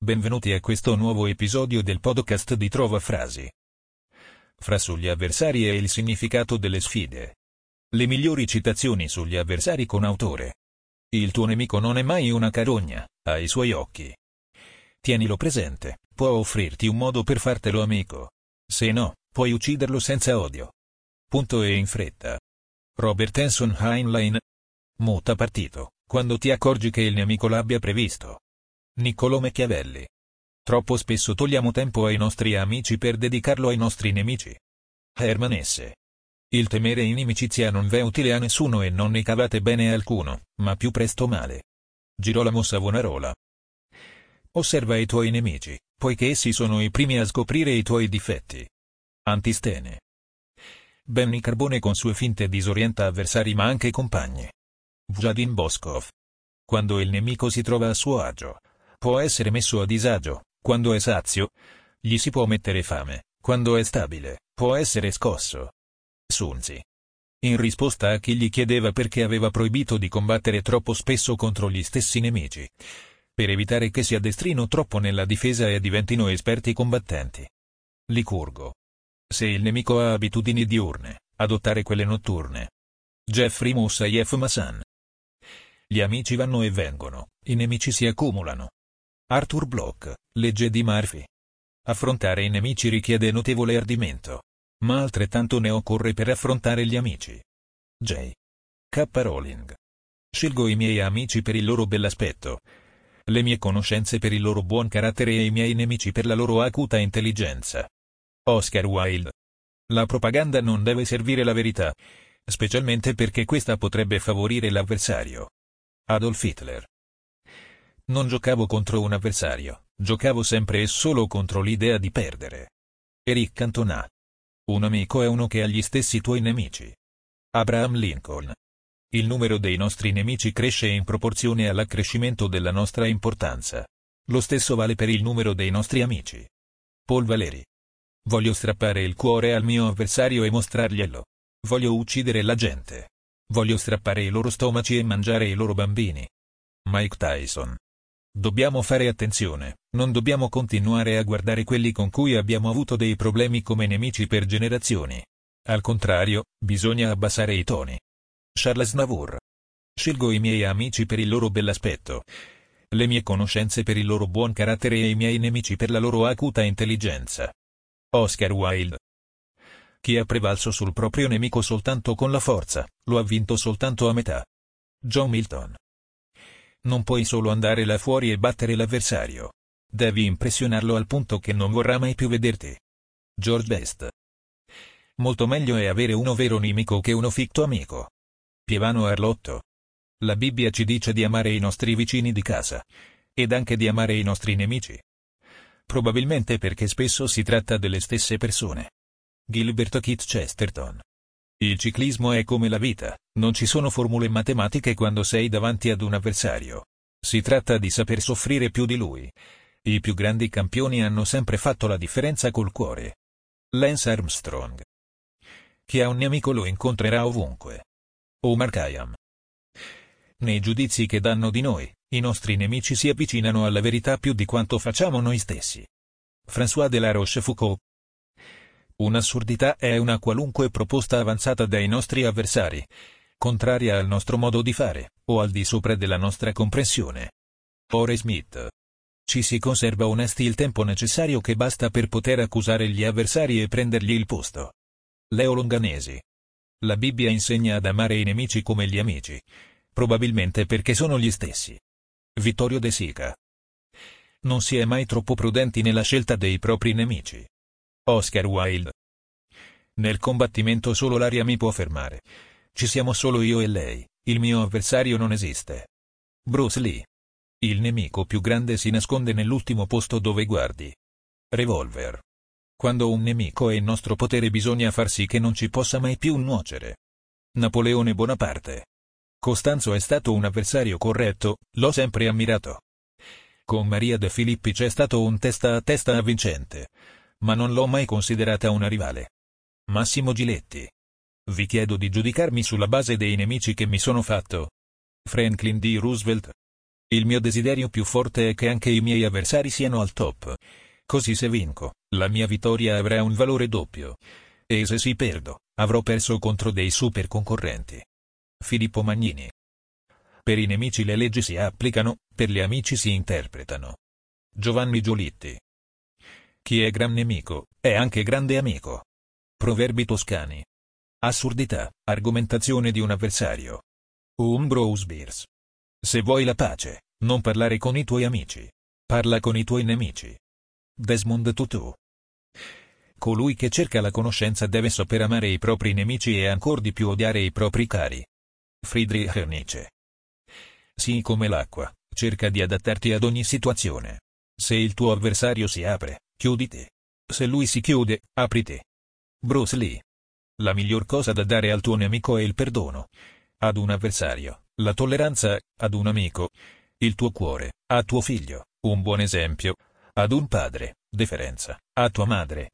Benvenuti a questo nuovo episodio del podcast di Trova Frasi. Fra sugli avversari e il significato delle sfide. Le migliori citazioni sugli avversari con autore. Il tuo nemico non è mai una carogna, ha i suoi occhi. Tienilo presente, può offrirti un modo per fartelo amico. Se no, puoi ucciderlo senza odio. Punto e in fretta. Robert Hanson Heinlein. Muta partito, quando ti accorgi che il nemico l'abbia previsto. Niccolò Machiavelli. Troppo spesso togliamo tempo ai nostri amici per dedicarlo ai nostri nemici. Herman S. Il temere inimicizia non v'è utile a nessuno e non ne cavate bene alcuno, ma più presto male. Girolamo Savonarola. Osserva i tuoi nemici, poiché essi sono i primi a scoprire i tuoi difetti. Antistene. Benny Carbone con sue finte disorienta avversari ma anche compagni. Vladin Boskov. Quando il nemico si trova a suo agio, può essere messo a disagio, quando è sazio, gli si può mettere fame, quando è stabile, può essere scosso. Sunzi. In risposta a chi gli chiedeva perché aveva proibito di combattere troppo spesso contro gli stessi nemici, per evitare che si addestrino troppo nella difesa e diventino esperti combattenti. Licurgo. Se il nemico ha abitudini diurne, adottare quelle notturne. Jeffrey Moussaieff Massan. Gli amici vanno e vengono, i nemici si accumulano. Arthur Bloch, legge di Murphy. Affrontare i nemici richiede notevole ardimento. Ma altrettanto ne occorre per affrontare gli amici. J. K. Rowling. Scelgo i miei amici per il loro bell'aspetto, le mie conoscenze per il loro buon carattere e i miei nemici per la loro acuta intelligenza. Oscar Wilde. La propaganda non deve servire la verità, specialmente perché questa potrebbe favorire l'avversario. Adolf Hitler. Non giocavo contro un avversario, giocavo sempre e solo contro l'idea di perdere. Eric Cantona. Un amico è uno che ha gli stessi tuoi nemici. Abraham Lincoln. Il numero dei nostri nemici cresce in proporzione all'accrescimento della nostra importanza. Lo stesso vale per il numero dei nostri amici. Paul Valeri. Voglio strappare il cuore al mio avversario e mostrarglielo. Voglio uccidere la gente. Voglio strappare i loro stomaci e mangiare i loro bambini. Mike Tyson. Dobbiamo fare attenzione, non dobbiamo continuare a guardare quelli con cui abbiamo avuto dei problemi come nemici per generazioni. Al contrario, bisogna abbassare i toni. Charles Navour. Scelgo i miei amici per il loro bell'aspetto, le mie conoscenze per il loro buon carattere e i miei nemici per la loro acuta intelligenza. Oscar Wilde. Chi ha prevalso sul proprio nemico soltanto con la forza, lo ha vinto soltanto a metà. John Milton. Non puoi solo andare là fuori e battere l'avversario. Devi impressionarlo al punto che non vorrà mai più vederti. George Best. Molto meglio è avere uno vero nemico che uno ficto amico. Pievano Arlotto. La Bibbia ci dice di amare i nostri vicini di casa. Ed anche di amare i nostri nemici. Probabilmente perché spesso si tratta delle stesse persone. Gilbert Keith Chesterton. Il ciclismo è come la vita, non ci sono formule matematiche quando sei davanti ad un avversario. Si tratta di saper soffrire più di lui. I più grandi campioni hanno sempre fatto la differenza col cuore. Lance Armstrong. Chi ha un nemico lo incontrerà ovunque. Omar Khayyam. Nei giudizi che danno di noi, i nostri nemici si avvicinano alla verità più di quanto facciamo noi stessi. François de la Rochefoucauld. Un'assurdità è una qualunque proposta avanzata dai nostri avversari, contraria al nostro modo di fare, o al di sopra della nostra comprensione. Ore Smith. Ci si conserva onesti il tempo necessario che basta per poter accusare gli avversari e prendergli il posto. Leo Longanesi. La Bibbia insegna ad amare i nemici come gli amici, probabilmente perché sono gli stessi. Vittorio De Sica. Non si è mai troppo prudenti nella scelta dei propri nemici. Oscar Wilde. Nel combattimento solo l'aria mi può fermare. Ci siamo solo io e lei, il mio avversario non esiste. Bruce Lee. Il nemico più grande si nasconde nell'ultimo posto dove guardi. Revolver. Quando un nemico è in nostro potere bisogna far sì che non ci possa mai più nuocere. Napoleone Bonaparte. Costanzo è stato un avversario corretto, l'ho sempre ammirato. Con Maria De Filippi c'è stato un testa a testa avvincente ma non l'ho mai considerata una rivale. Massimo Giletti. Vi chiedo di giudicarmi sulla base dei nemici che mi sono fatto. Franklin D. Roosevelt. Il mio desiderio più forte è che anche i miei avversari siano al top. Così se vinco, la mia vittoria avrà un valore doppio. E se si perdo, avrò perso contro dei super concorrenti. Filippo Magnini. Per i nemici le leggi si applicano, per gli amici si interpretano. Giovanni Giolitti. Chi è gran nemico, è anche grande amico. Proverbi toscani. Assurdità, argomentazione di un avversario. Umbrose Beers. Se vuoi la pace, non parlare con i tuoi amici. Parla con i tuoi nemici. Desmond Tutu. Colui che cerca la conoscenza deve saper amare i propri nemici e ancor di più odiare i propri cari. Friedrich Nietzsche. Sii come l'acqua, cerca di adattarti ad ogni situazione. Se il tuo avversario si apre, chiuditi. Se lui si chiude, apriti. Bruce Lee. La miglior cosa da dare al tuo nemico è il perdono. Ad un avversario, la tolleranza, ad un amico, il tuo cuore, a tuo figlio, un buon esempio, ad un padre, deferenza, a tua madre,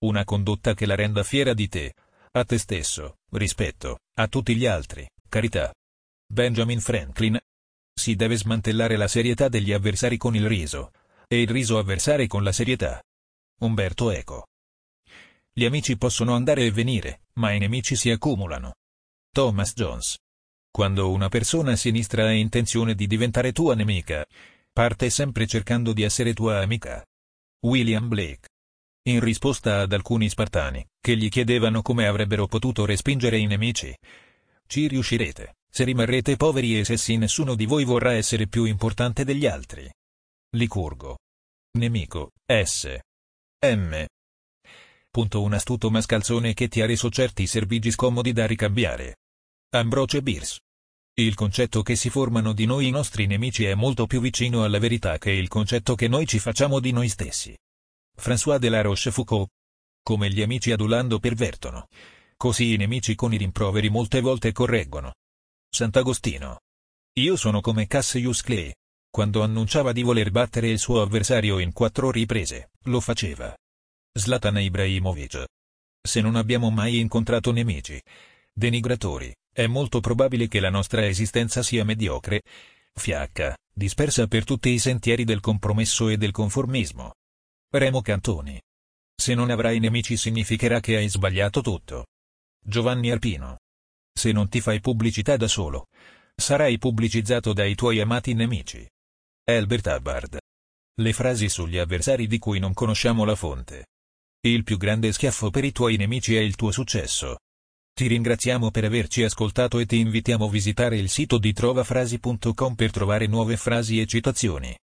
una condotta che la renda fiera di te, a te stesso, rispetto, a tutti gli altri, carità. Benjamin Franklin. Si deve smantellare la serietà degli avversari con il riso, e il riso avversare con la serietà. Umberto Eco. Gli amici possono andare e venire, ma i nemici si accumulano. Thomas Jones. Quando una persona sinistra ha intenzione di diventare tua nemica, parte sempre cercando di essere tua amica. William Blake. In risposta ad alcuni spartani, che gli chiedevano come avrebbero potuto respingere i nemici, ci riuscirete, se rimarrete poveri e se sì nessuno di voi vorrà essere più importante degli altri. Licurgo. Nemico, S. M. Punto un astuto mascalzone che ti ha reso certi servigi scomodi da ricambiare. Ambroce Bierce. Il concetto che si formano di noi i nostri nemici è molto più vicino alla verità che il concetto che noi ci facciamo di noi stessi. François de la Rochefoucauld. Come gli amici adulando pervertono. Così i nemici con i rimproveri molte volte correggono. Sant'Agostino. Io sono come Cassius Clay. Quando annunciava di voler battere il suo avversario in quattro riprese, lo faceva. Zlatan Ibrahimovic. Se non abbiamo mai incontrato nemici, denigratori, è molto probabile che la nostra esistenza sia mediocre, fiacca, dispersa per tutti i sentieri del compromesso e del conformismo. Remo Cantoni. Se non avrai nemici significherà che hai sbagliato tutto. Giovanni Arpino. Se non ti fai pubblicità da solo, sarai pubblicizzato dai tuoi amati nemici. Albert Hubbard. Le frasi sugli avversari di cui non conosciamo la fonte. Il più grande schiaffo per i tuoi nemici è il tuo successo. Ti ringraziamo per averci ascoltato e ti invitiamo a visitare il sito di trovafrasi.com per trovare nuove frasi e citazioni.